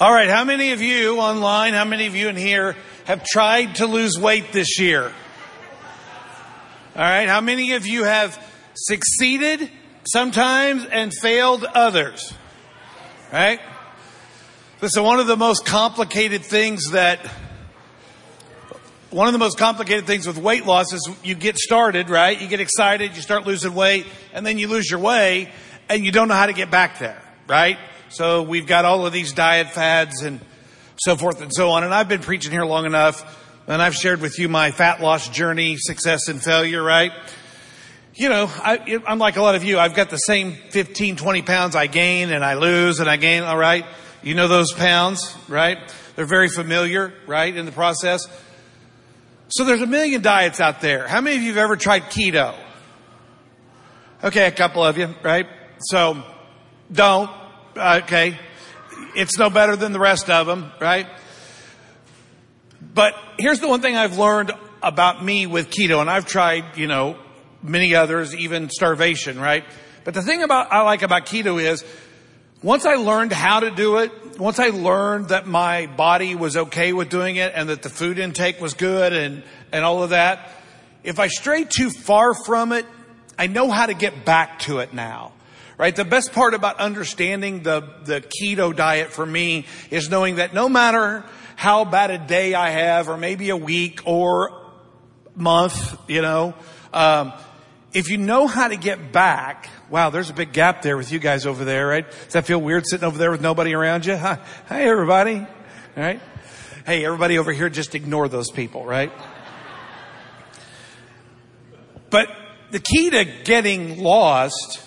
All right, how many of you online, how many of you in here have tried to lose weight this year? All right, how many of you have succeeded sometimes and failed others? Right? Listen, one of the most complicated things that one of the most complicated things with weight loss is you get started, right? You get excited, you start losing weight, and then you lose your way, and you don't know how to get back there, right? So we've got all of these diet fads and so forth and so on. And I've been preaching here long enough, and I've shared with you my fat loss journey, success and failure, right? You know, I, I'm like a lot of you. I've got the same 15, 20 pounds I gain and I lose and I gain, all right? You know those pounds, right? They're very familiar, right, in the process. So there's a million diets out there. How many of you have ever tried keto? Okay, a couple of you, right? So don't, okay. It's no better than the rest of them, right? But here's the one thing I've learned about me with keto, and I've tried, you know, many others, even starvation, right? But the thing about, I like about keto is once I learned how to do it, once I learned that my body was okay with doing it and that the food intake was good and, and all of that, if I stray too far from it, I know how to get back to it now. Right? The best part about understanding the, the keto diet for me is knowing that no matter how bad a day I have or maybe a week or month, you know, um, if you know how to get back, wow, there's a big gap there with you guys over there, right? Does that feel weird sitting over there with nobody around you? Hi, hi everybody. All right. Hey, everybody over here, just ignore those people, right? But the key to getting lost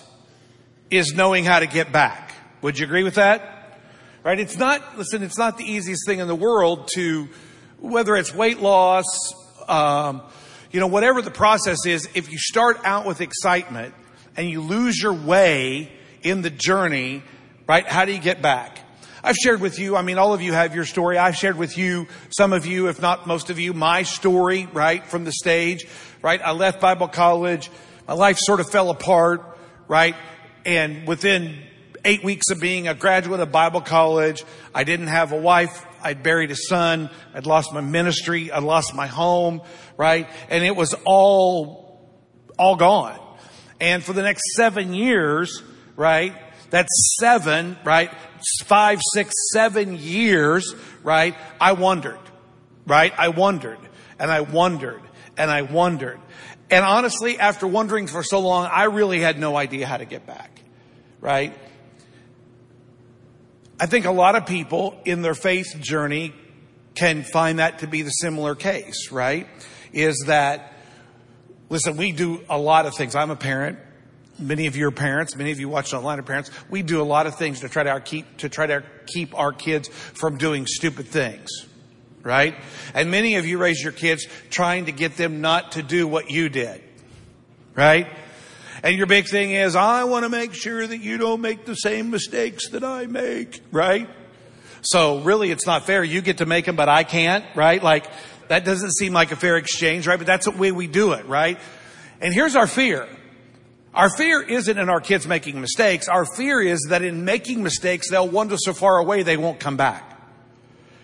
is knowing how to get back. Would you agree with that? Right? It's not, listen, it's not the easiest thing in the world to, whether it's weight loss, um, you know, whatever the process is, if you start out with excitement and you lose your way in the journey, right? How do you get back? I've shared with you, I mean, all of you have your story. I've shared with you, some of you, if not most of you, my story, right, from the stage, right? I left Bible college. My life sort of fell apart, right? And within eight weeks of being a graduate of Bible college, I didn't have a wife. I'd buried a son. I'd lost my ministry. I'd lost my home, right? And it was all, all gone. And for the next seven years, right? That's seven, right? Five, six, seven years, right? I wondered, right? I wondered and I wondered and I wondered. And honestly, after wondering for so long, I really had no idea how to get back, right? I think a lot of people in their faith journey can find that to be the similar case, right? Is that, listen, we do a lot of things. I'm a parent. Many of you are parents. Many of you watch online are parents. We do a lot of things to try to keep, to try to keep our kids from doing stupid things, right? And many of you raise your kids trying to get them not to do what you did, right? And your big thing is, I want to make sure that you don't make the same mistakes that I make, right? So really it's not fair. You get to make them, but I can't, right? Like that doesn't seem like a fair exchange, right? But that's the way we do it, right? And here's our fear. Our fear isn't in our kids making mistakes. Our fear is that in making mistakes, they'll wander so far away they won't come back.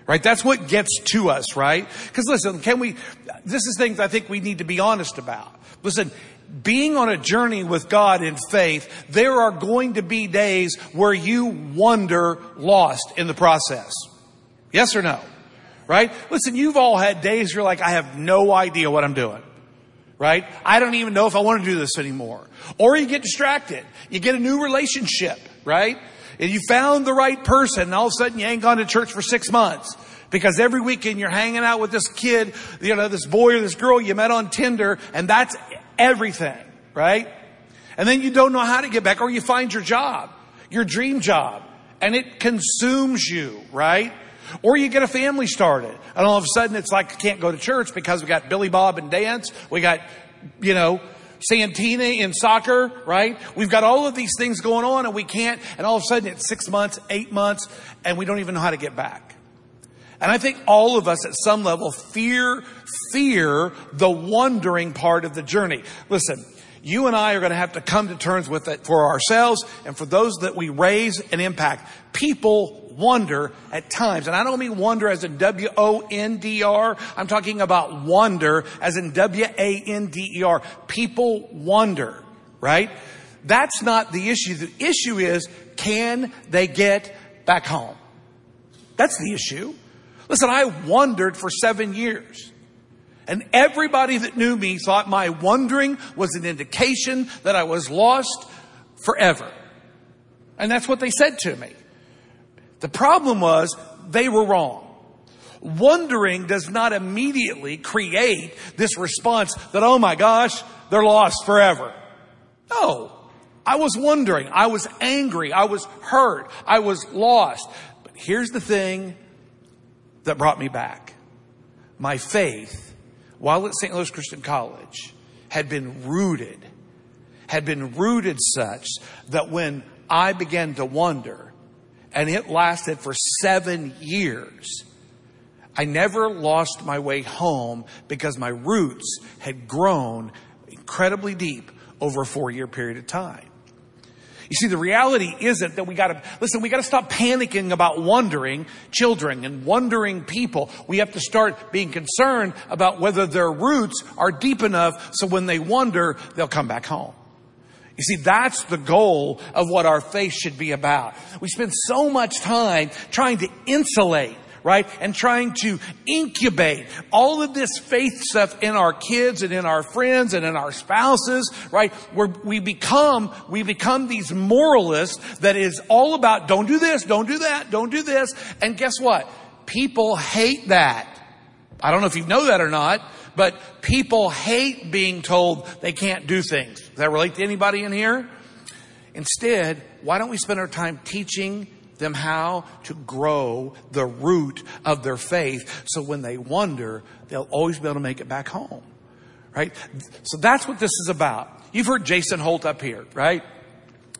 Right? That's what gets to us, right? Because listen, can we, this is things I think we need to be honest about. Listen, being on a journey with God in faith, there are going to be days where you wonder lost in the process. Yes or no? Right? Listen, you've all had days you're like, I have no idea what I'm doing. Right? I don't even know if I want to do this anymore. Or you get distracted. You get a new relationship, right? And you found the right person and all of a sudden you ain't gone to church for six months. Because every weekend you're hanging out with this kid, you know, this boy or this girl you met on Tinder, and that's everything, right? And then you don't know how to get back, or you find your job, your dream job, and it consumes you, right? Or you get a family started, and all of a sudden it's like I can't go to church because we got Billy Bob and dance, we got, you know, Santina in soccer, right? We've got all of these things going on and we can't, and all of a sudden it's six months, eight months, and we don't even know how to get back. And I think all of us at some level fear, fear the wandering part of the journey. Listen, You and I are going to have to come to terms with it for ourselves and for those that we raise and impact. People wonder at times, and I don't mean wonder as in W-O-N-D-R. I'm talking about wonder as in W-A-N-D-E-R. People wonder, right? That's not the issue. The issue is, can they get back home? That's the issue. Listen, I wondered for seven years. And everybody that knew me thought my wondering was an indication that I was lost forever. And that's what they said to me. The problem was they were wrong. Wondering does not immediately create this response that, oh my gosh, they're lost forever. No. I was wondering. I was angry. I was hurt. I was lost. But here's the thing that brought me back. My faith, while at St. Louis Christian College, had been rooted, had been rooted such that when I began to wonder, and it lasted for seven years, I never lost my way home because my roots had grown incredibly deep over a four year period of time. You see, the reality isn't that we gotta, listen, we gotta stop panicking about wondering children and wondering people. We have to start being concerned about whether their roots are deep enough so when they wonder, they'll come back home. You see, that's the goal of what our faith should be about. We spend so much time trying to insulate right? And trying to incubate all of this faith stuff in our kids and in our friends and in our spouses, right? Where we become, we become these moralists that is all about don't do this, don't do that, don't do this. And guess what? People hate that. I don't know if you know that or not, but people hate being told they can't do things. Does that relate to anybody in here? Instead, why don't we spend our time teaching them how to grow the root of their faith so when they wonder, they'll always be able to make it back home. Right? So that's what this is about. You've heard Jason Holt up here, right?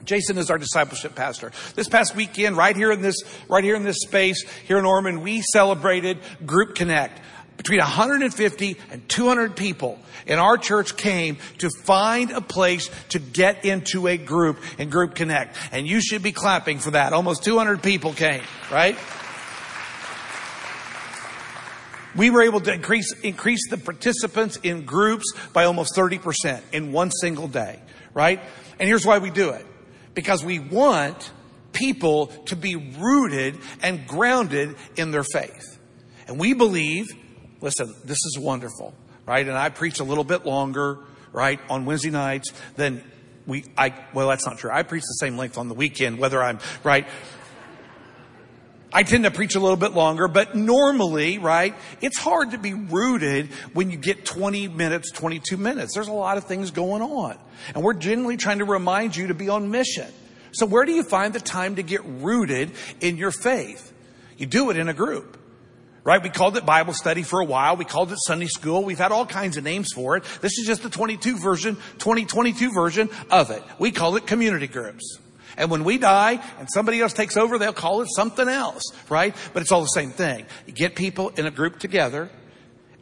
Jason is our discipleship pastor. This past weekend, right here in this, right here in this space, here in Ormond, we celebrated Group Connect between 150 and 200 people in our church came to find a place to get into a group and group connect. And you should be clapping for that. Almost 200 people came, right? We were able to increase, increase the participants in groups by almost 30% in one single day, right? And here's why we do it. Because we want people to be rooted and grounded in their faith. And we believe Listen, this is wonderful, right? And I preach a little bit longer, right, on Wednesday nights than we, I, well, that's not true. I preach the same length on the weekend, whether I'm, right? I tend to preach a little bit longer, but normally, right, it's hard to be rooted when you get 20 minutes, 22 minutes. There's a lot of things going on. And we're generally trying to remind you to be on mission. So where do you find the time to get rooted in your faith? You do it in a group right? We called it Bible study for a while. We called it Sunday school. We've had all kinds of names for it. This is just the 22 version, 2022 version of it. We call it community groups. And when we die and somebody else takes over, they'll call it something else, right? But it's all the same thing. You get people in a group together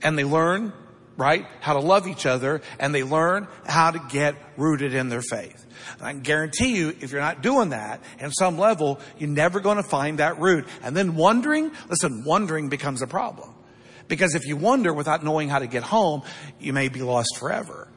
and they learn, right, how to love each other and they learn how to get rooted in their faith. I can guarantee you, if you're not doing that in some level, you're never going to find that root. And then wondering, listen, wondering becomes a problem. Because if you wonder without knowing how to get home, you may be lost forever.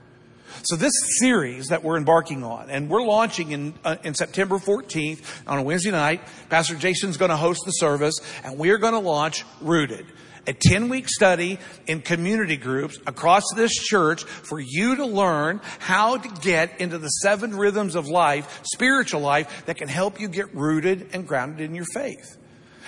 So this series that we're embarking on, and we're launching in, uh, in September 14th on a Wednesday night, Pastor Jason's going to host the service, and we're going to launch Rooted a 10 week study in community groups across this church for you to learn how to get into the seven rhythms of life, spiritual life, that can help you get rooted and grounded in your faith.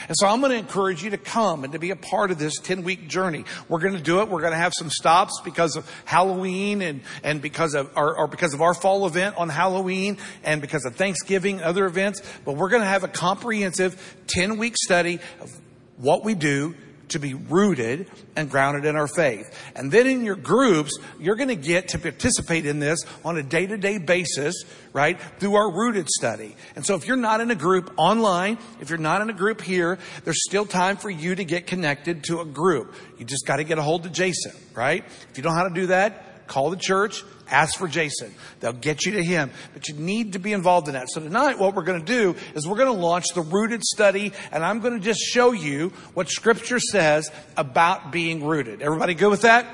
And so I'm going to encourage you to come and to be a part of this 10 week journey. We're going to do it. We're going to have some stops because of Halloween and, and because of our, or because of our fall event on Halloween and because of Thanksgiving, other events. But we're going to have a comprehensive 10 week study of what we do to be rooted and grounded in our faith. And then in your groups, you're going to get to participate in this on a day to day basis, right? Through our rooted study. And so if you're not in a group online, if you're not in a group here, there's still time for you to get connected to a group. You just got to get a hold of Jason, right? If you don't know how to do that, Call the church, ask for Jason. They'll get you to him, but you need to be involved in that. So tonight, what we're going to do is we're going to launch the rooted study, and I'm going to just show you what scripture says about being rooted. Everybody good with that?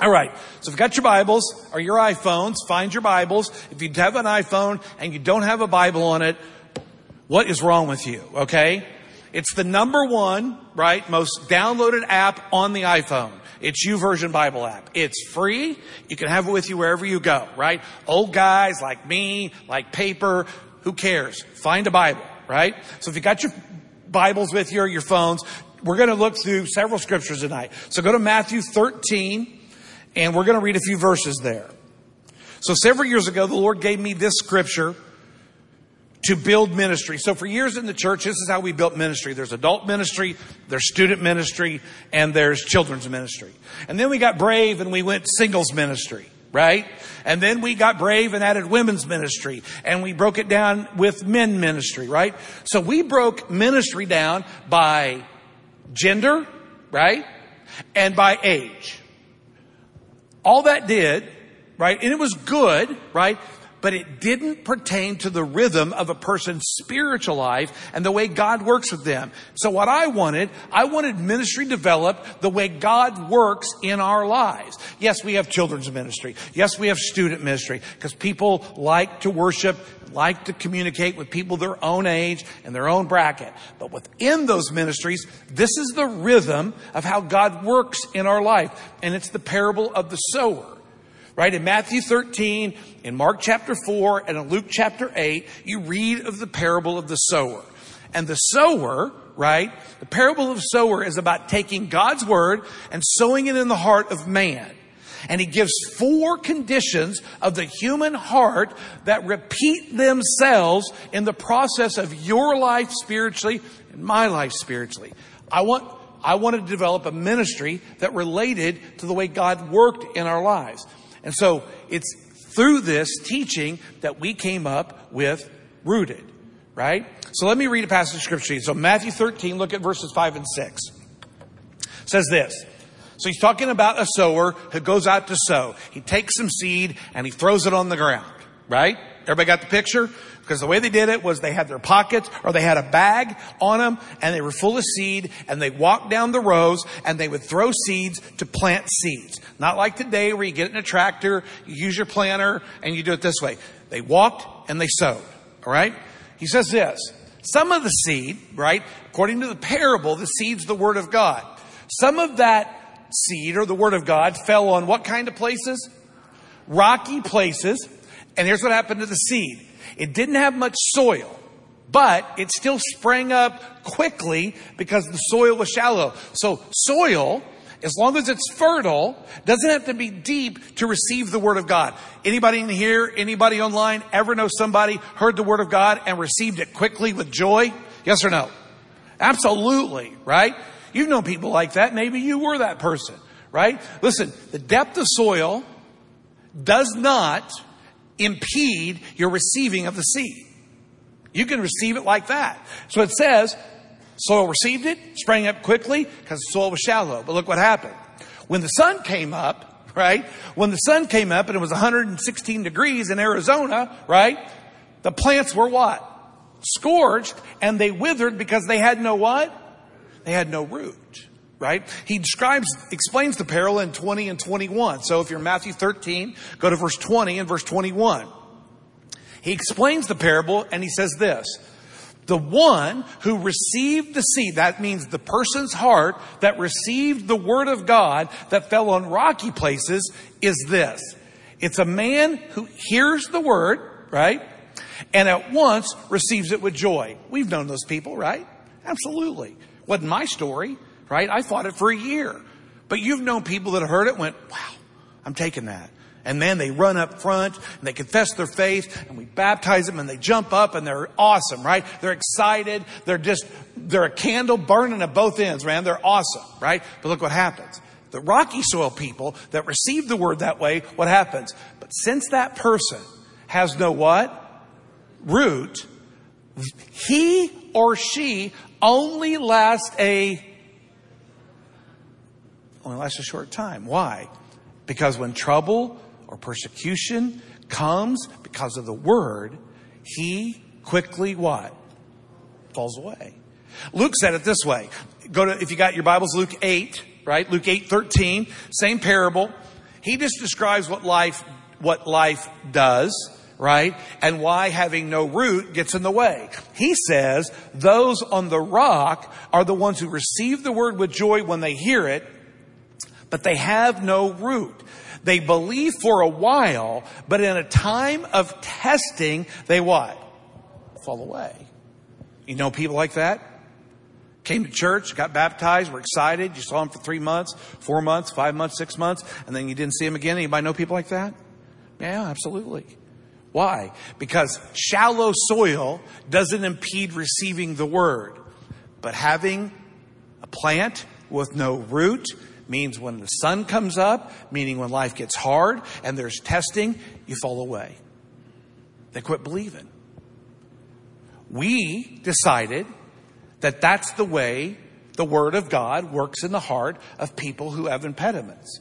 All right. So if you've got your Bibles or your iPhones, find your Bibles. If you have an iPhone and you don't have a Bible on it, what is wrong with you? Okay. It's the number one, right, most downloaded app on the iPhone. It's YouVersion Bible app. It's free. You can have it with you wherever you go, right? Old guys like me, like paper, who cares? Find a Bible, right? So if you got your Bibles with you or your phones, we're going to look through several scriptures tonight. So go to Matthew 13 and we're going to read a few verses there. So several years ago, the Lord gave me this scripture to build ministry. So for years in the church, this is how we built ministry. There's adult ministry, there's student ministry, and there's children's ministry. And then we got brave and we went singles ministry, right? And then we got brave and added women's ministry and we broke it down with men ministry, right? So we broke ministry down by gender, right? And by age. All that did, right? And it was good, right? But it didn't pertain to the rhythm of a person's spiritual life and the way God works with them. So what I wanted, I wanted ministry developed the way God works in our lives. Yes, we have children's ministry. Yes, we have student ministry because people like to worship, like to communicate with people their own age and their own bracket. But within those ministries, this is the rhythm of how God works in our life. And it's the parable of the sower right? In Matthew 13, in Mark chapter 4, and in Luke chapter 8, you read of the parable of the sower. And the sower, right? The parable of sower is about taking God's word and sowing it in the heart of man. And he gives four conditions of the human heart that repeat themselves in the process of your life spiritually and my life spiritually. I want, I wanted to develop a ministry that related to the way God worked in our lives. And so it's through this teaching that we came up with rooted, right? So let me read a passage of scripture. So Matthew 13, look at verses 5 and 6. It says this. So he's talking about a sower who goes out to sow. He takes some seed and he throws it on the ground, right? Everybody got the picture? Because the way they did it was they had their pockets or they had a bag on them and they were full of seed and they walked down the rows and they would throw seeds to plant seeds. Not like today where you get in a tractor, you use your planter and you do it this way. They walked and they sowed. All right? He says this. Some of the seed, right? According to the parable, the seed's the word of God. Some of that seed or the word of God fell on what kind of places? Rocky places. And here's what happened to the seed. It didn't have much soil, but it still sprang up quickly because the soil was shallow. So soil, as long as it's fertile, doesn't have to be deep to receive the word of God. Anybody in here, anybody online ever know somebody heard the word of God and received it quickly with joy? Yes or no? Absolutely, right? You've known people like that. Maybe you were that person, right? Listen, the depth of soil does not impede your receiving of the seed. You can receive it like that. So it says, soil received it, sprang up quickly because the soil was shallow. But look what happened. When the sun came up, right? When the sun came up and it was 116 degrees in Arizona, right? The plants were what? Scorched and they withered because they had no what? They had no root right? He describes, explains the parable in 20 and 21. So if you're Matthew 13, go to verse 20 and verse 21. He explains the parable and he says this. The one who received the seed, that means the person's heart that received the word of God that fell on rocky places is this. It's a man who hears the word, right? And at once receives it with joy. We've known those people, right? Absolutely. Wasn't my story right? I fought it for a year. But you've known people that heard it went, wow, I'm taking that. And then they run up front and they confess their faith and we baptize them and they jump up and they're awesome, right? They're excited. They're just, they're a candle burning at both ends, man. They're awesome, right? But look what happens. The rocky soil people that receive the word that way, what happens? But since that person has no what? Root, he or she only lasts a only lasts a short time. Why? Because when trouble or persecution comes because of the word, he quickly what? Falls away. Luke said it this way. Go to, if you got your Bibles, Luke 8, right? Luke 8, 13, same parable. He just describes what life, what life does, right? And why having no root gets in the way. He says those on the rock are the ones who receive the word with joy when they hear it, but they have no root. They believe for a while, but in a time of testing, they what? Fall away. You know people like that? Came to church, got baptized, were excited. You saw them for three months, four months, five months, six months, and then you didn't see them again. Anybody know people like that? Yeah, absolutely. Why? Because shallow soil doesn't impede receiving the word. But having a plant with no root means when the sun comes up, meaning when life gets hard and there's testing, you fall away. They quit believing. We decided that that's the way the Word of God works in the heart of people who have impediments.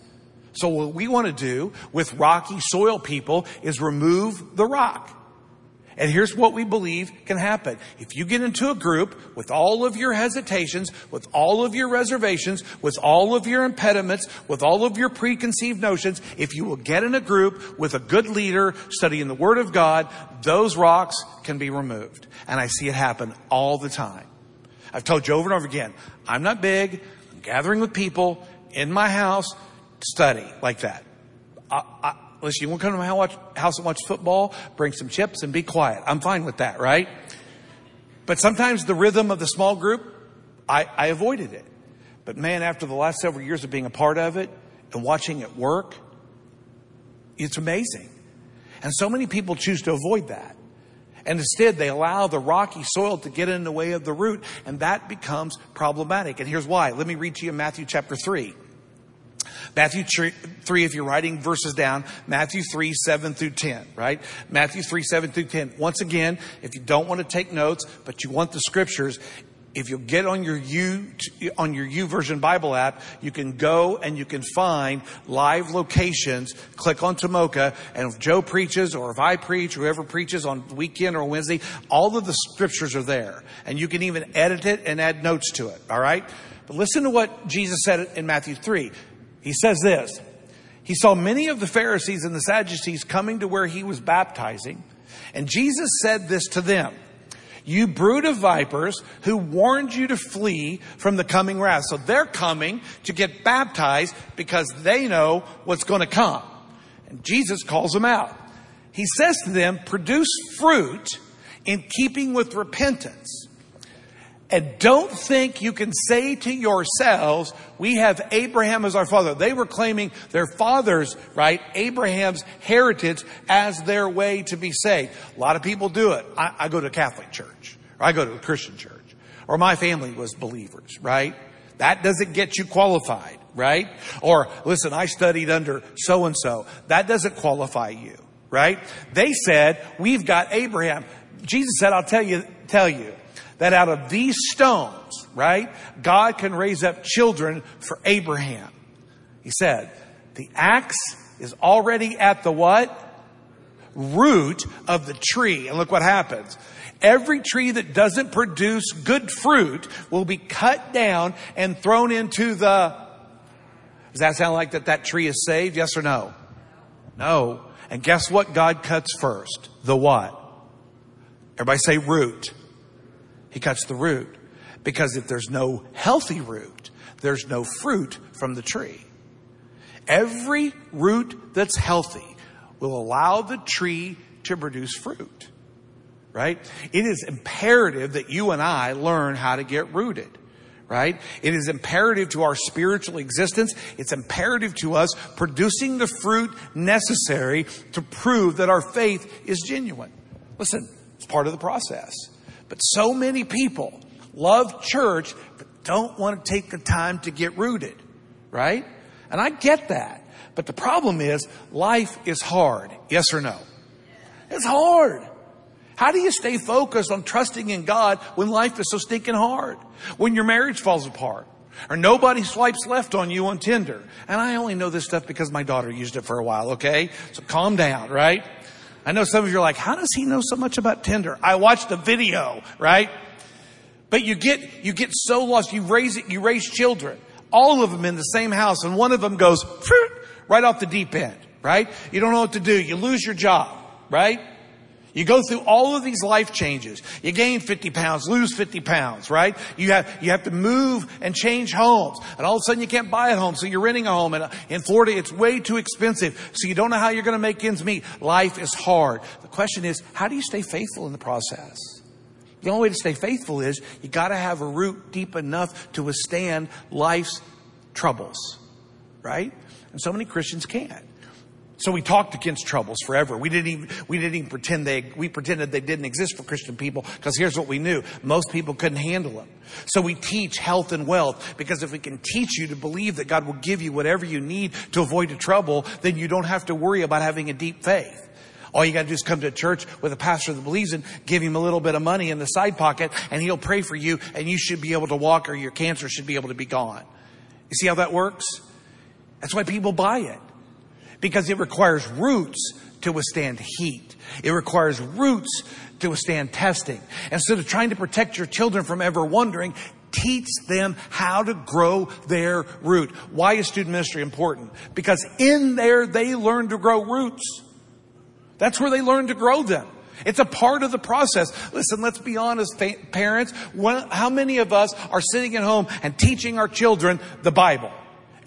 So what we want to do with rocky soil people is remove the rock. And here's what we believe can happen. If you get into a group with all of your hesitations, with all of your reservations, with all of your impediments, with all of your preconceived notions, if you will get in a group with a good leader studying the Word of God, those rocks can be removed. And I see it happen all the time. I've told you over and over again, I'm not big, I'm gathering with people in my house, study like that. I, I, listen, you want to come to my house and watch football? Bring some chips and be quiet. I'm fine with that, right? But sometimes the rhythm of the small group, I, I avoided it. But man, after the last several years of being a part of it and watching it work, it's amazing. And so many people choose to avoid that. And instead, they allow the rocky soil to get in the way of the root, and that becomes problematic. And here's why. Let me read to you Matthew chapter 3. Matthew 3, if you're writing verses down, Matthew 3, 7 through 10, right? Matthew 3, 7 through 10. Once again, if you don't want to take notes, but you want the scriptures, if you get on your U, on your YouVersion Bible app, you can go and you can find live locations. Click on Tomoka, and if Joe preaches or if I preach, whoever preaches on weekend or Wednesday, all of the scriptures are there. And you can even edit it and add notes to it, alright? But listen to what Jesus said in Matthew 3. He says this He saw many of the Pharisees and the Sadducees coming to where he was baptizing, and Jesus said this to them. You brood of vipers who warned you to flee from the coming wrath. So they're coming to get baptized because they know what's going to come. And Jesus calls them out. He says to them, produce fruit in keeping with repentance. And don't think you can say to yourselves, we have Abraham as our father. They were claiming their father's, right, Abraham's heritage as their way to be saved. A lot of people do it. I, I go to a Catholic church, or I go to a Christian church, or my family was believers, right? That doesn't get you qualified, right? Or listen, I studied under so and so. That doesn't qualify you, right? They said, we've got Abraham. Jesus said, I'll tell you, tell you, that out of these stones, right, God can raise up children for Abraham. He said, the axe is already at the what? Root of the tree. And look what happens. Every tree that doesn't produce good fruit will be cut down and thrown into the, does that sound like that that tree is saved? Yes or no? No. And guess what God cuts first? The what? Everybody say root. He cuts the root. Because if there's no healthy root, there's no fruit from the tree. Every root that's healthy will allow the tree to produce fruit. Right? It is imperative that you and I learn how to get rooted. Right? It is imperative to our spiritual existence. It's imperative to us producing the fruit necessary to prove that our faith is genuine. Listen, it's part of the process. But so many people love church, but don't want to take the time to get rooted, right? And I get that. But the problem is life is hard. Yes or no? It's hard. How do you stay focused on trusting in God when life is so stinking hard? When your marriage falls apart? Or nobody swipes left on you on Tinder. And I only know this stuff because my daughter used it for a while, okay? So calm down, right? I know some of you are like, how does he know so much about Tinder? I watched a video, right? But you get, you get so lost. You raise it, you raise children, all of them in the same house, and one of them goes right off the deep end, right? You don't know what to do. You lose your job, right? You go through all of these life changes. You gain 50 pounds, lose 50 pounds, right? You have, you have to move and change homes. And all of a sudden you can't buy a home, so you're renting a home. And in Florida, it's way too expensive. So you don't know how you're going to make ends meet. Life is hard. The question is, how do you stay faithful in the process? The only way to stay faithful is you got to have a root deep enough to withstand life's troubles, right? And so many Christians can't. So we talked against troubles forever. We didn't even, we didn't even pretend they, we pretended they didn't exist for Christian people because here's what we knew. Most people couldn't handle them. So we teach health and wealth because if we can teach you to believe that God will give you whatever you need to avoid a trouble, then you don't have to worry about having a deep faith. All you gotta do is come to a church with a pastor that believes in, give him a little bit of money in the side pocket, and he'll pray for you, and you should be able to walk or your cancer should be able to be gone. You see how that works? That's why people buy it because it requires roots to withstand heat. It requires roots to withstand testing. Instead of trying to protect your children from ever wondering, teach them how to grow their root. Why is student ministry important? Because in there they learn to grow roots. That's where they learn to grow them. It's a part of the process. Listen, let's be honest, parents. How many of us are sitting at home and teaching our children the Bible?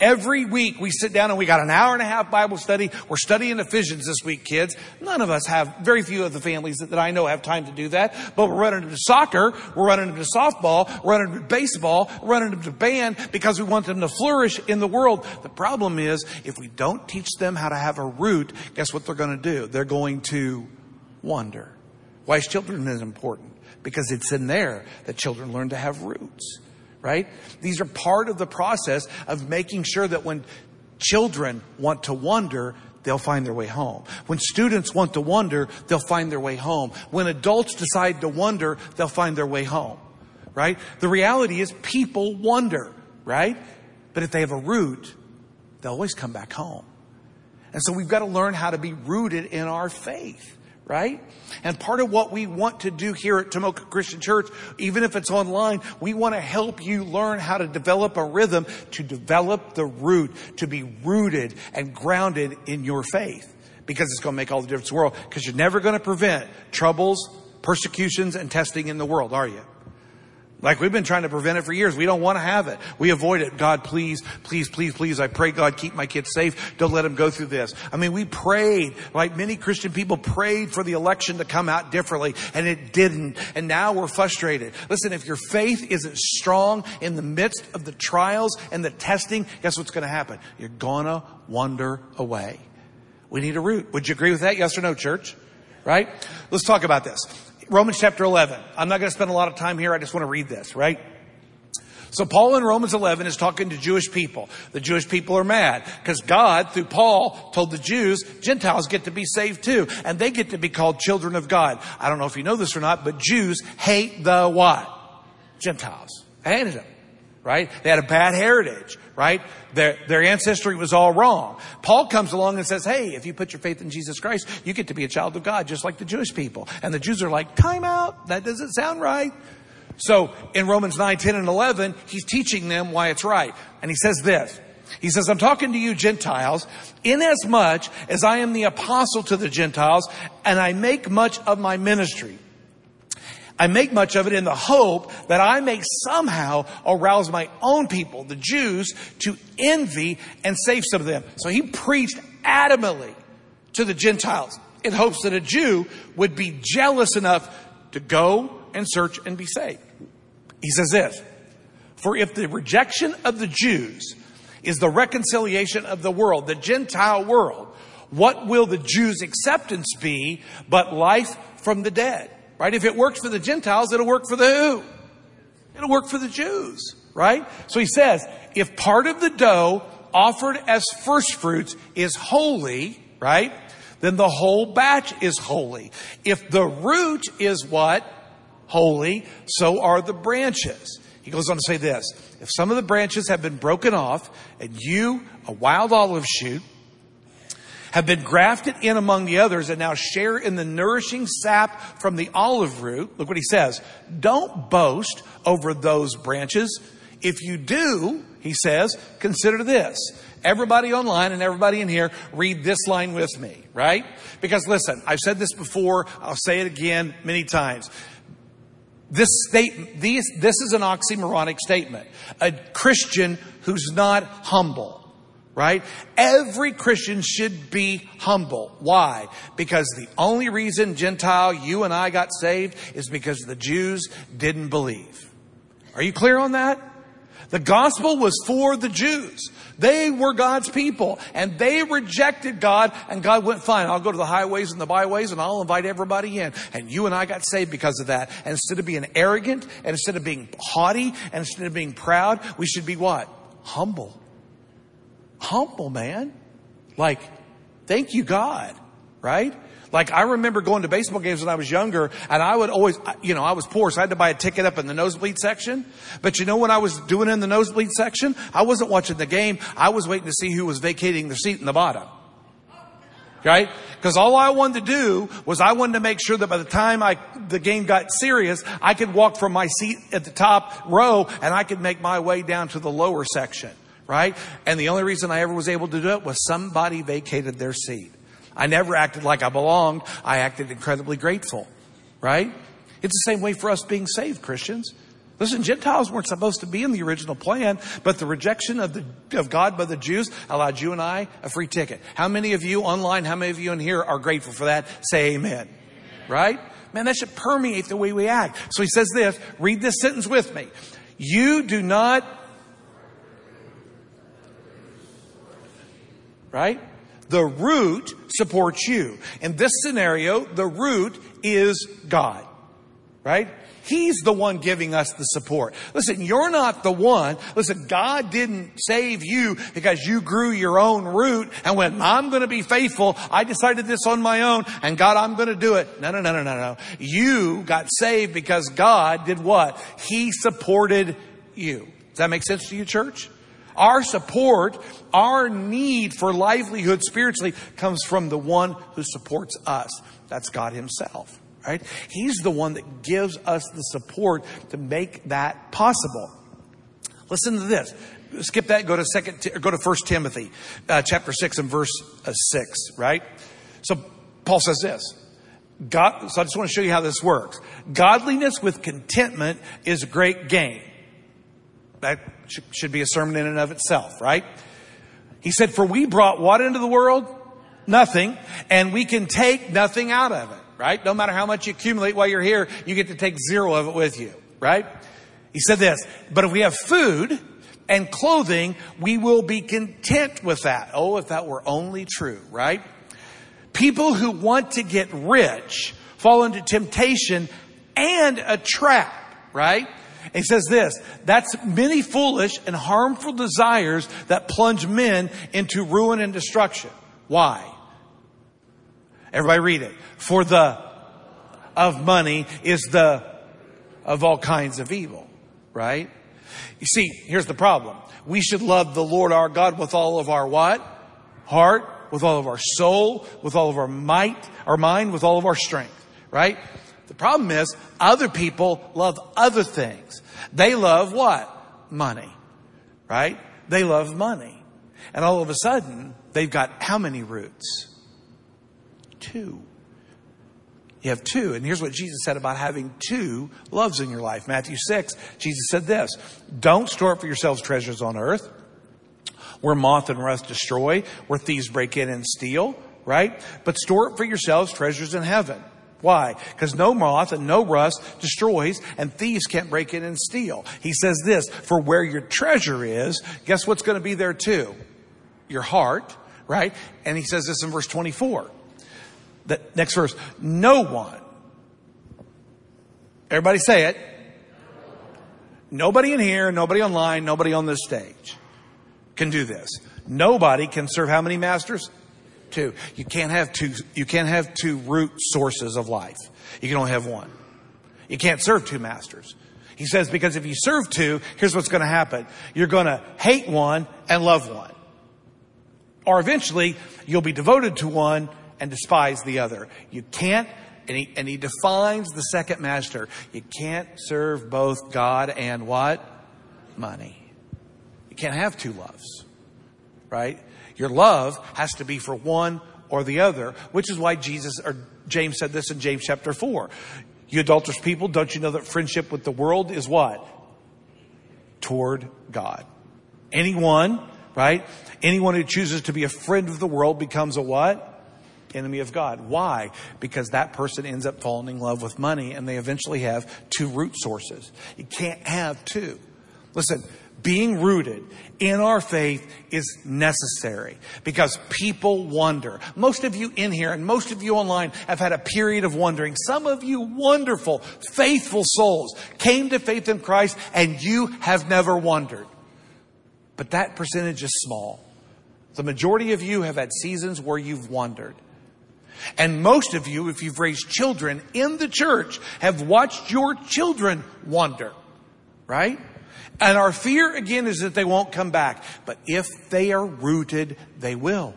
Every week we sit down and we got an hour and a half Bible study. We're studying Ephesians this week, kids. None of us have, very few of the families that, that I know have time to do that. But we're running into soccer, we're running into softball, we're running into baseball, we're running into band because we want them to flourish in the world. The problem is if we don't teach them how to have a root, guess what they're going to do? They're going to wander. Why is children is important? Because it's in there that children learn to have roots right? These are part of the process of making sure that when children want to wonder, they'll find their way home. When students want to wonder, they'll find their way home. When adults decide to wonder, they'll find their way home, right? The reality is people wonder, right? But if they have a root, they'll always come back home. And so we've got to learn how to be rooted in our faith right? And part of what we want to do here at Tomoka Christian Church, even if it's online, we want to help you learn how to develop a rhythm to develop the root, to be rooted and grounded in your faith. Because it's going to make all the difference in the world. Because you're never going to prevent troubles, persecutions, and testing in the world, are you? Like we've been trying to prevent it for years. We don't want to have it. We avoid it. God, please, please, please, please. I pray God keep my kids safe. Don't let them go through this. I mean, we prayed, like many Christian people prayed for the election to come out differently and it didn't. And now we're frustrated. Listen, if your faith isn't strong in the midst of the trials and the testing, guess what's going to happen? You're gonna wander away. We need a root. Would you agree with that? Yes or no, church? Right? Let's talk about this. Romans chapter 11. I'm not going to spend a lot of time here. I just want to read this, right? So Paul in Romans 11 is talking to Jewish people. The Jewish people are mad because God, through Paul, told the Jews, Gentiles get to be saved too, and they get to be called children of God. I don't know if you know this or not, but Jews hate the what? Gentiles. They hated them right? They had a bad heritage, right? Their, their ancestry was all wrong. Paul comes along and says, hey, if you put your faith in Jesus Christ, you get to be a child of God, just like the Jewish people. And the Jews are like, time out. That doesn't sound right. So in Romans 9, 10, and 11, he's teaching them why it's right. And he says this. He says, I'm talking to you Gentiles, inasmuch as I am the apostle to the Gentiles, and I make much of my ministry. I make much of it in the hope that I may somehow arouse my own people, the Jews, to envy and save some of them. So he preached adamantly to the Gentiles in hopes that a Jew would be jealous enough to go and search and be saved. He says this, for if the rejection of the Jews is the reconciliation of the world, the Gentile world, what will the Jews' acceptance be but life from the dead? Right? If it works for the Gentiles, it'll work for the who? It'll work for the Jews, right? So he says, if part of the dough offered as first fruits is holy, right? Then the whole batch is holy. If the root is what? Holy, so are the branches. He goes on to say this If some of the branches have been broken off, and you, a wild olive shoot, have been grafted in among the others and now share in the nourishing sap from the olive root, look what he says. Don't boast over those branches. If you do, he says, consider this. Everybody online and everybody in here, read this line with me, right? Because listen, I've said this before, I'll say it again many times. This statement, these, this is an oxymoronic statement. A Christian who's not humble right? Every Christian should be humble. Why? Because the only reason Gentile, you and I got saved is because the Jews didn't believe. Are you clear on that? The gospel was for the Jews. They were God's people and they rejected God and God went, fine, I'll go to the highways and the byways and I'll invite everybody in. And you and I got saved because of that. And instead of being arrogant and instead of being haughty and instead of being proud, we should be what? Humble humble, man. Like, thank you, God, right? Like I remember going to baseball games when I was younger and I would always, you know, I was poor, so I had to buy a ticket up in the nosebleed section. But you know what I was doing in the nosebleed section? I wasn't watching the game. I was waiting to see who was vacating their seat in the bottom. Right? Because all I wanted to do was I wanted to make sure that by the time I, the game got serious, I could walk from my seat at the top row and I could make my way down to the lower section right? And the only reason I ever was able to do it was somebody vacated their seat. I never acted like I belonged. I acted incredibly grateful, right? It's the same way for us being saved, Christians. Listen, Gentiles weren't supposed to be in the original plan, but the rejection of the, of God by the Jews allowed you and I a free ticket. How many of you online, how many of you in here are grateful for that? Say amen. amen. Right? Man, that should permeate the way we act. So he says this, read this sentence with me. You do not right? The root supports you. In this scenario, the root is God, right? He's the one giving us the support. Listen, you're not the one. Listen, God didn't save you because you grew your own root and went, I'm going to be faithful. I decided this on my own and God, I'm going to do it. No, no, no, no, no, no. You got saved because God did what? He supported you. Does that make sense to you, church? Our support, our need for livelihood spiritually comes from the one who supports us. That's God Himself, right? He's the one that gives us the support to make that possible. Listen to this. Skip that. Go to second. Go to First Timothy, uh, chapter six and verse uh, six. Right. So Paul says this. God. So I just want to show you how this works. Godliness with contentment is great gain. That should be a sermon in and of itself, right? He said, for we brought what into the world? Nothing. And we can take nothing out of it, right? No matter how much you accumulate while you're here, you get to take zero of it with you, right? He said this, but if we have food and clothing, we will be content with that. Oh, if that were only true, right? People who want to get rich fall into temptation and a trap, right? He says this, that's many foolish and harmful desires that plunge men into ruin and destruction. Why? Everybody read it. For the of money is the of all kinds of evil, right? You see, here's the problem. We should love the Lord our God with all of our what? Heart, with all of our soul, with all of our might, our mind, with all of our strength, right? The problem is other people love other things. They love what? Money, right? They love money. And all of a sudden, they've got how many roots? Two. You have two. And here's what Jesus said about having two loves in your life. Matthew 6, Jesus said this, don't store up for yourselves treasures on earth where moth and rust destroy, where thieves break in and steal, right? But store up for yourselves treasures in heaven why? Because no moth and no rust destroys and thieves can't break in and steal. He says this, for where your treasure is, guess what's going to be there too? Your heart, right? And he says this in verse 24. The next verse, no one. Everybody say it. Nobody in here, nobody online, nobody on this stage can do this. Nobody can serve how many masters? Two. You can't have two, you can't have two root sources of life. You can only have one. You can't serve two masters. He says, because if you serve two, here's what's going to happen. You're going to hate one and love one. Or eventually, you'll be devoted to one and despise the other. You can't, and he, and he defines the second master. You can't serve both God and what? Money. You can't have two loves, right? Your love has to be for one or the other, which is why Jesus or James said this in James chapter 4. You adulterous people, don't you know that friendship with the world is what? Toward God. Anyone, right? Anyone who chooses to be a friend of the world becomes a what? Enemy of God. Why? Because that person ends up falling in love with money and they eventually have two root sources. You can't have two. Listen, being rooted in our faith is necessary because people wonder. Most of you in here and most of you online have had a period of wondering. Some of you wonderful, faithful souls came to faith in Christ and you have never wondered. But that percentage is small. The majority of you have had seasons where you've wondered. And most of you, if you've raised children in the church, have watched your children wonder, right? And our fear again is that they won't come back. But if they are rooted, they will.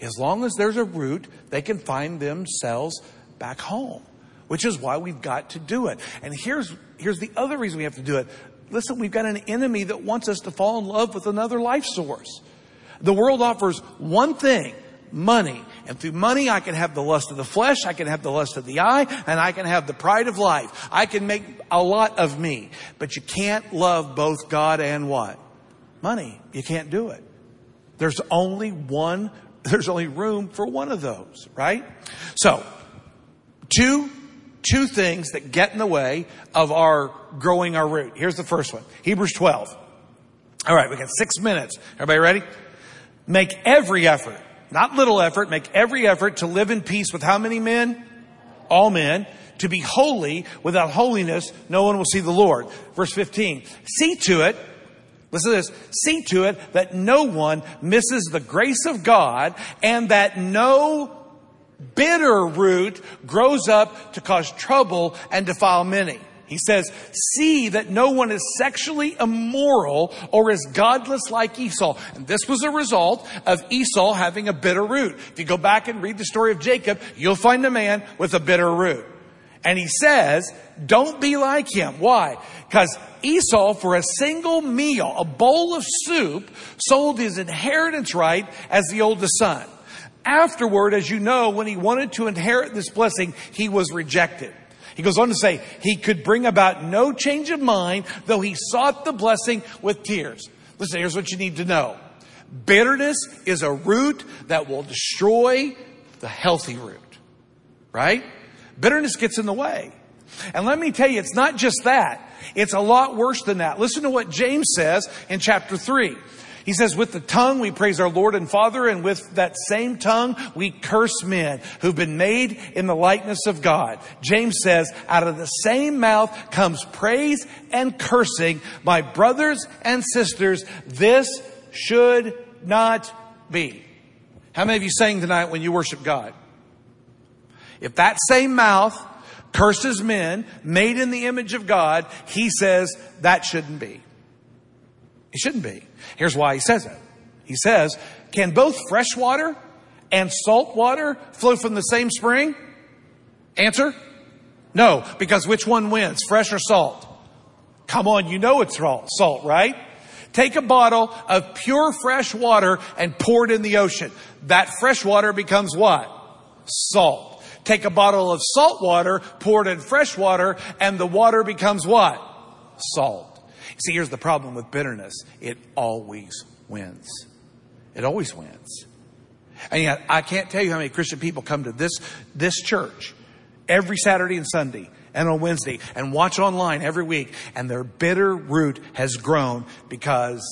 As long as there's a root, they can find themselves back home, which is why we've got to do it. And here's, here's the other reason we have to do it. Listen, we've got an enemy that wants us to fall in love with another life source. The world offers one thing, money. And through money, I can have the lust of the flesh, I can have the lust of the eye, and I can have the pride of life. I can make a lot of me. But you can't love both God and what? Money. You can't do it. There's only one, there's only room for one of those, right? So, two, two things that get in the way of our growing our root. Here's the first one. Hebrews 12. All right, we got six minutes. Everybody ready? Make every effort not little effort, make every effort to live in peace with how many men? All men. To be holy, without holiness, no one will see the Lord. Verse 15. See to it, listen to this, see to it that no one misses the grace of God and that no bitter root grows up to cause trouble and defile many. He says, see that no one is sexually immoral or is godless like Esau. And this was a result of Esau having a bitter root. If you go back and read the story of Jacob, you'll find a man with a bitter root. And he says, don't be like him. Why? Because Esau, for a single meal, a bowl of soup, sold his inheritance right as the oldest son. Afterward, as you know, when he wanted to inherit this blessing, he was rejected. He goes on to say, he could bring about no change of mind, though he sought the blessing with tears. Listen, here's what you need to know. Bitterness is a root that will destroy the healthy root. Right? Bitterness gets in the way. And let me tell you, it's not just that. It's a lot worse than that. Listen to what James says in chapter 3. He says, with the tongue we praise our Lord and Father, and with that same tongue we curse men who've been made in the likeness of God. James says, out of the same mouth comes praise and cursing. My brothers and sisters, this should not be. How many of you sang tonight when you worship God? If that same mouth curses men made in the image of God, he says that shouldn't be. It shouldn't be. Here's why he says it. He says, can both fresh water and salt water flow from the same spring? Answer? No, because which one wins, fresh or salt? Come on, you know it's salt, right? Take a bottle of pure fresh water and pour it in the ocean. That fresh water becomes what? Salt. Take a bottle of salt water, pour it in fresh water, and the water becomes what? Salt. See, here's the problem with bitterness. It always wins. It always wins. And yet, I can't tell you how many Christian people come to this, this church every Saturday and Sunday and on Wednesday and watch online every week and their bitter root has grown because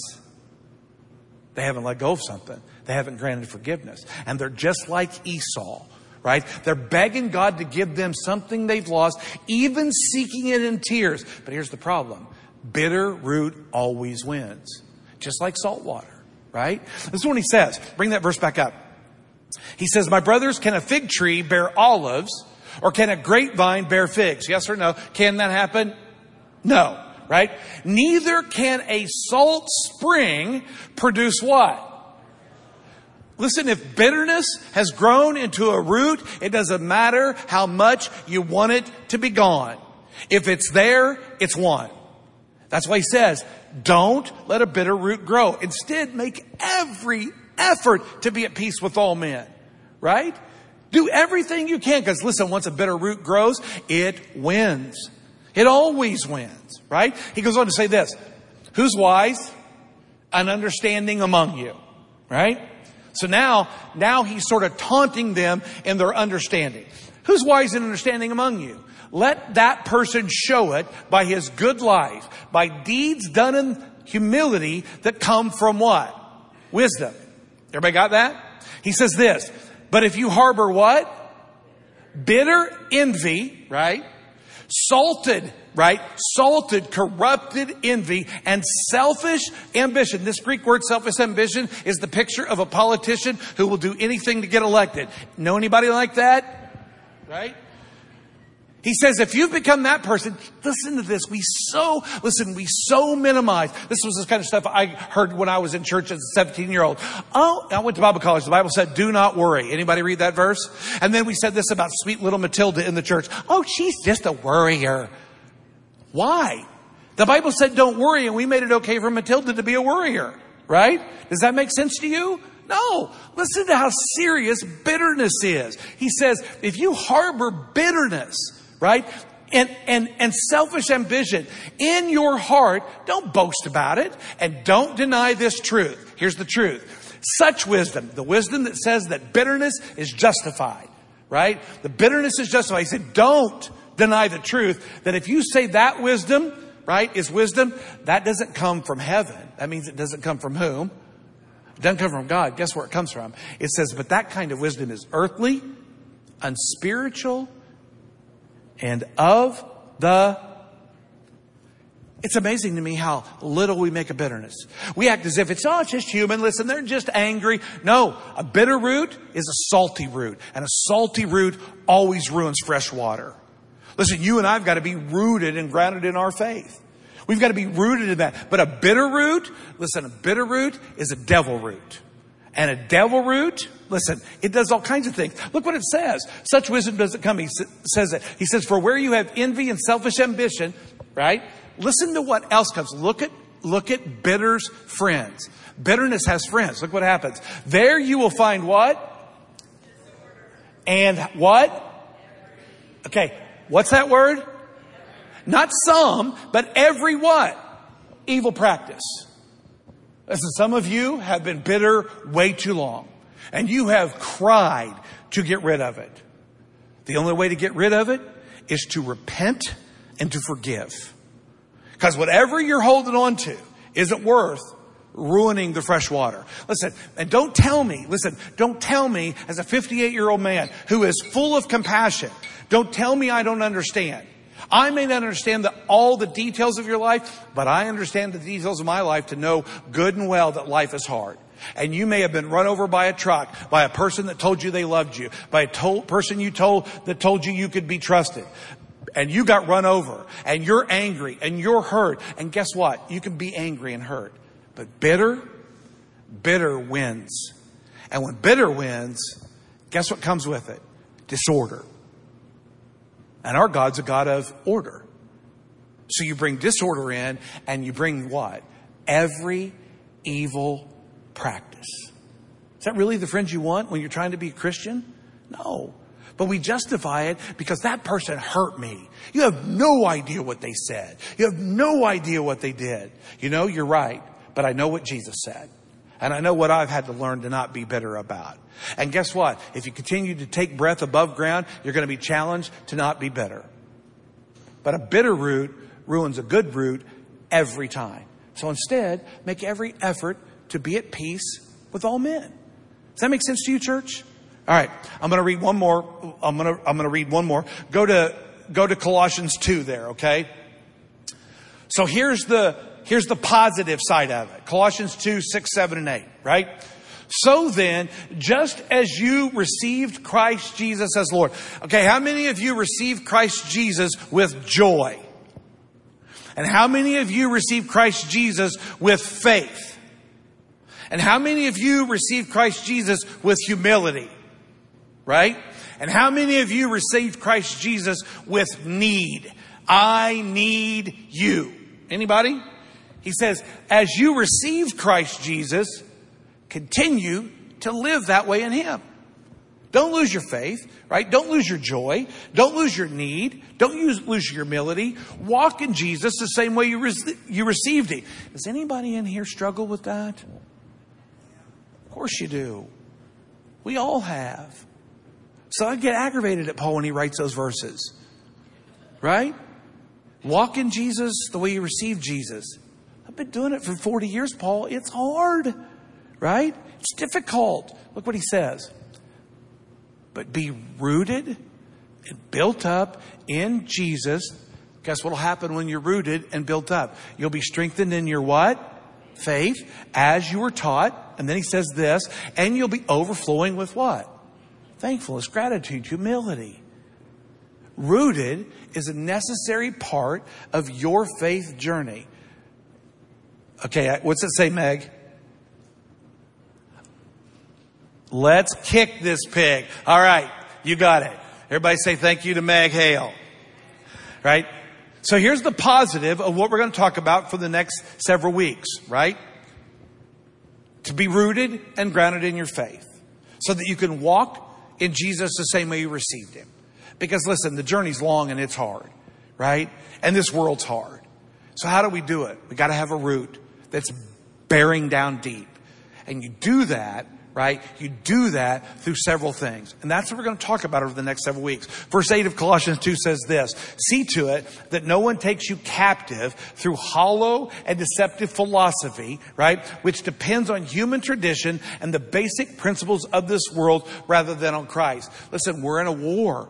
they haven't let go of something. They haven't granted forgiveness. And they're just like Esau right? They're begging God to give them something they've lost, even seeking it in tears. But here's the problem bitter root always wins. Just like salt water, right? This is what he says. Bring that verse back up. He says, My brothers, can a fig tree bear olives Or can a grapevine bear figs? Yes or no? Can that happen? No, right? Neither can a salt spring produce what? Listen, if bitterness has grown into a root, it doesn't matter how much you want it to be gone. If it's there, it's one. That's why he says, don't let a bitter root grow. Instead, make every effort to be at peace with all men. Right? Do everything you can, because listen, once a bitter root grows, it wins. It always wins, right? He goes on to say this, who's wise and understanding among you, right? So now, now he's sort of taunting them in their understanding. Who's wise and understanding among you? Let that person show it by his good life, by deeds done in humility that come from what? Wisdom. Everybody got that? He says this, but if you harbor what? Bitter envy, right? Salted, right? Salted, corrupted envy and selfish ambition. This Greek word selfish ambition is the picture of a politician who will do anything to get elected. Know anybody like that? Right? He says, if you've become that person, listen to this. We so, listen, we so minimize. This was the kind of stuff I heard when I was in church as a 17 year old. Oh, I went to Bible college. The Bible said, do not worry. Anybody read that verse? And then we said this about sweet little Matilda in the church. Oh, she's just a worrier. Why? The Bible said don't worry and we made it okay for Matilda to be a worrier. Right? Does that make sense to you? No. Listen to how serious bitterness is. He says, if you harbor bitterness, right? And, and, and selfish ambition in your heart, don't boast about it and don't deny this truth. Here's the truth. Such wisdom, the wisdom that says that bitterness is justified, right? The bitterness is justified. He said, don't deny the truth that if you say that wisdom, right, is wisdom, that doesn't come from heaven. That means it doesn't come from whom? It doesn't come from God. Guess where it comes from? It says, but that kind of wisdom is earthly, unspiritual, and of the it's amazing to me how little we make of bitterness. We act as if it's, oh, just human. Listen, they're just angry. No, a bitter root is a salty root, and a salty root always ruins fresh water. Listen, you and I've got to be rooted and grounded in our faith. We've got to be rooted in that. But a bitter root, listen, a bitter root is a devil root. And a devil root, listen, it does all kinds of things. Look what it says. Such wisdom doesn't come. He says it. He says, for where you have envy and selfish ambition, right? Listen to what else comes. Look at, look at bitter's friends. Bitterness has friends. Look what happens. There you will find what? And what? Okay. What's that word? Not some, but every what? Evil practice. Listen, some of you have been bitter way too long and you have cried to get rid of it. The only way to get rid of it is to repent and to forgive. Because whatever you're holding on to isn't worth ruining the fresh water. Listen, and don't tell me, listen, don't tell me as a 58 year old man who is full of compassion, don't tell me I don't understand. I may not understand the, all the details of your life, but I understand the details of my life to know good and well that life is hard. And you may have been run over by a truck, by a person that told you they loved you, by a told, person you told that told you you could be trusted. And you got run over and you're angry and you're hurt. And guess what? You can be angry and hurt. But bitter, bitter wins. And when bitter wins, guess what comes with it? Disorder. And our God's a God of order. So you bring disorder in and you bring what? Every evil practice. Is that really the friends you want when you're trying to be a Christian? No. But we justify it because that person hurt me. You have no idea what they said. You have no idea what they did. You know, you're right, but I know what Jesus said. And I know what I've had to learn to not be bitter about. And guess what? If you continue to take breath above ground, you're going to be challenged to not be bitter. But a bitter root ruins a good root every time. So instead, make every effort to be at peace with all men. Does that make sense to you, church? All right. I'm going to read one more. I'm going to, I'm going to read one more. Go to, go to Colossians 2 there, okay? So here's the, here's the positive side of it. Colossians 2, 6, 7, and 8, right? So then, just as you received Christ Jesus as Lord. Okay, how many of you received Christ Jesus with joy? And how many of you received Christ Jesus with faith? And how many of you received Christ Jesus with humility? Right? And how many of you received Christ Jesus with need? I need you. Anybody? He says, as you received Christ Jesus, continue to live that way in Him. Don't lose your faith, right? Don't lose your joy. Don't lose your need. Don't use, lose your humility. Walk in Jesus the same way you, re- you received Him. Does anybody in here struggle with that? Course you do. We all have. So I get aggravated at Paul when he writes those verses. Right? Walk in Jesus the way you received Jesus. I've been doing it for 40 years, Paul. It's hard. Right? It's difficult. Look what he says. But be rooted and built up in Jesus. Guess what'll happen when you're rooted and built up? You'll be strengthened in your what? Faith, as you were taught. And then he says this, and you'll be overflowing with what? Thankfulness, gratitude, humility. Rooted is a necessary part of your faith journey. Okay, what's it say, Meg? Let's kick this pig. All right, you got it. Everybody say thank you to Meg Hale. Right? So here's the positive of what we're going to talk about for the next several weeks, right? To be rooted and grounded in your faith so that you can walk in Jesus the same way you received him. Because listen, the journey's long and it's hard, right? And this world's hard. So how do we do it? We got to have a root that's bearing down deep. And you do that right? You do that through several things. And that's what we're going to talk about over the next several weeks. Verse 8 of Colossians 2 says this See to it that no one takes you captive through hollow and deceptive philosophy, right? Which depends on human tradition and the basic principles of this world rather than on Christ. Listen, we're in a war.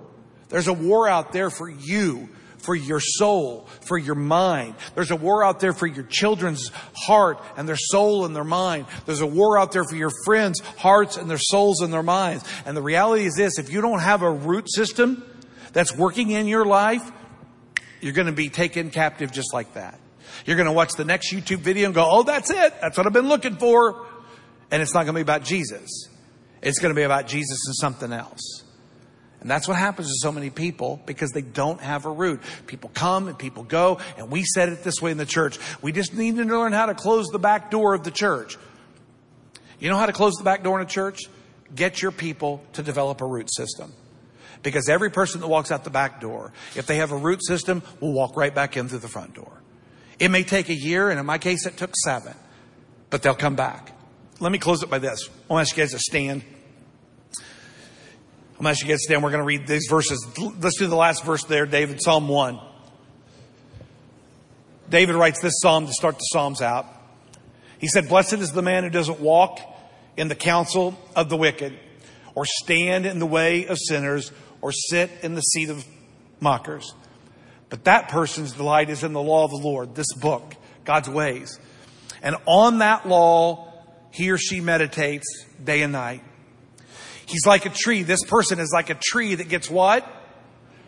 There's a war out there for you for your soul, for your mind. There's a war out there for your children's heart and their soul and their mind. There's a war out there for your friends' hearts and their souls and their minds. And the reality is this, if you don't have a root system that's working in your life, you're going to be taken captive just like that. You're going to watch the next YouTube video and go, oh, that's it. That's what I've been looking for. And it's not going to be about Jesus. It's going to be about Jesus and something else. And that's what happens to so many people because they don't have a root. People come and people go, and we said it this way in the church. We just need to learn how to close the back door of the church. You know how to close the back door in a church? Get your people to develop a root system. Because every person that walks out the back door, if they have a root system, will walk right back in through the front door. It may take a year, and in my case, it took seven, but they'll come back. Let me close it by this. I want to ask you guys to stand. I'm going you to stand. We're going to read these verses. Let's do the last verse there, David, Psalm 1. David writes this psalm to start the Psalms out. He said, Blessed is the man who doesn't walk in the counsel of the wicked, or stand in the way of sinners, or sit in the seat of mockers. But that person's delight is in the law of the Lord, this book, God's ways. And on that law, he or she meditates day and night. He's like a tree. This person is like a tree that gets what?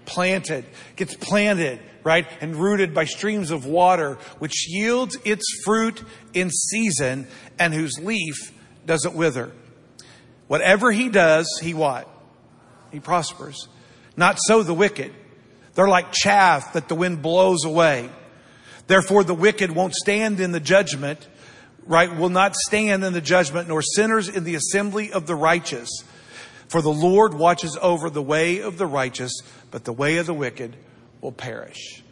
Planted, gets planted, right? And rooted by streams of water, which yields its fruit in season and whose leaf doesn't wither. Whatever he does, he what? He prospers. Not so the wicked. They're like chaff that the wind blows away. Therefore, the wicked won't stand in the judgment, right? Will not stand in the judgment, nor sinners in the assembly of the righteous. For the Lord watches over the way of the righteous, but the way of the wicked will perish.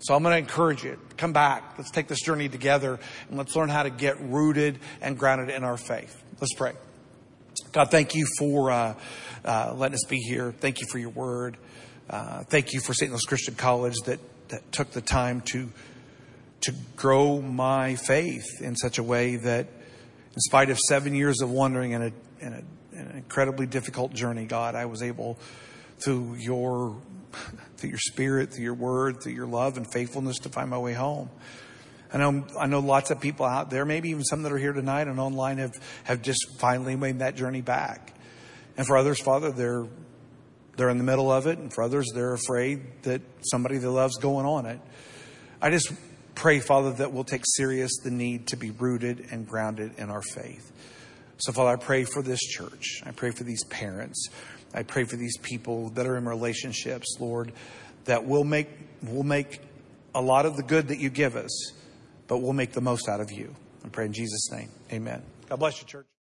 So I'm going to encourage you, come back. Let's take this journey together and let's learn how to get rooted and grounded in our faith. Let's pray. God, thank you for uh, uh, letting us be here. Thank you for your word. Uh, thank you for St. Louis Christian College that, that took the time to to grow my faith in such a way that, in spite of seven years of wandering in a, in a an incredibly difficult journey, God, I was able through your through your spirit, through your word, through your love and faithfulness to find my way home. I know, I know lots of people out there, maybe even some that are here tonight and online have, have just finally made that journey back. And for others, Father, they're, they're in the middle of it. And for others, they're afraid that somebody they love's going on it. I just pray, Father, that we'll take serious the need to be rooted and grounded in our faith. So, Father, I pray for this church. I pray for these parents. I pray for these people that are in relationships, Lord, that will make, will make a lot of the good that you give us, but we'll make the most out of you. I pray in Jesus' name. Amen. God bless you, church.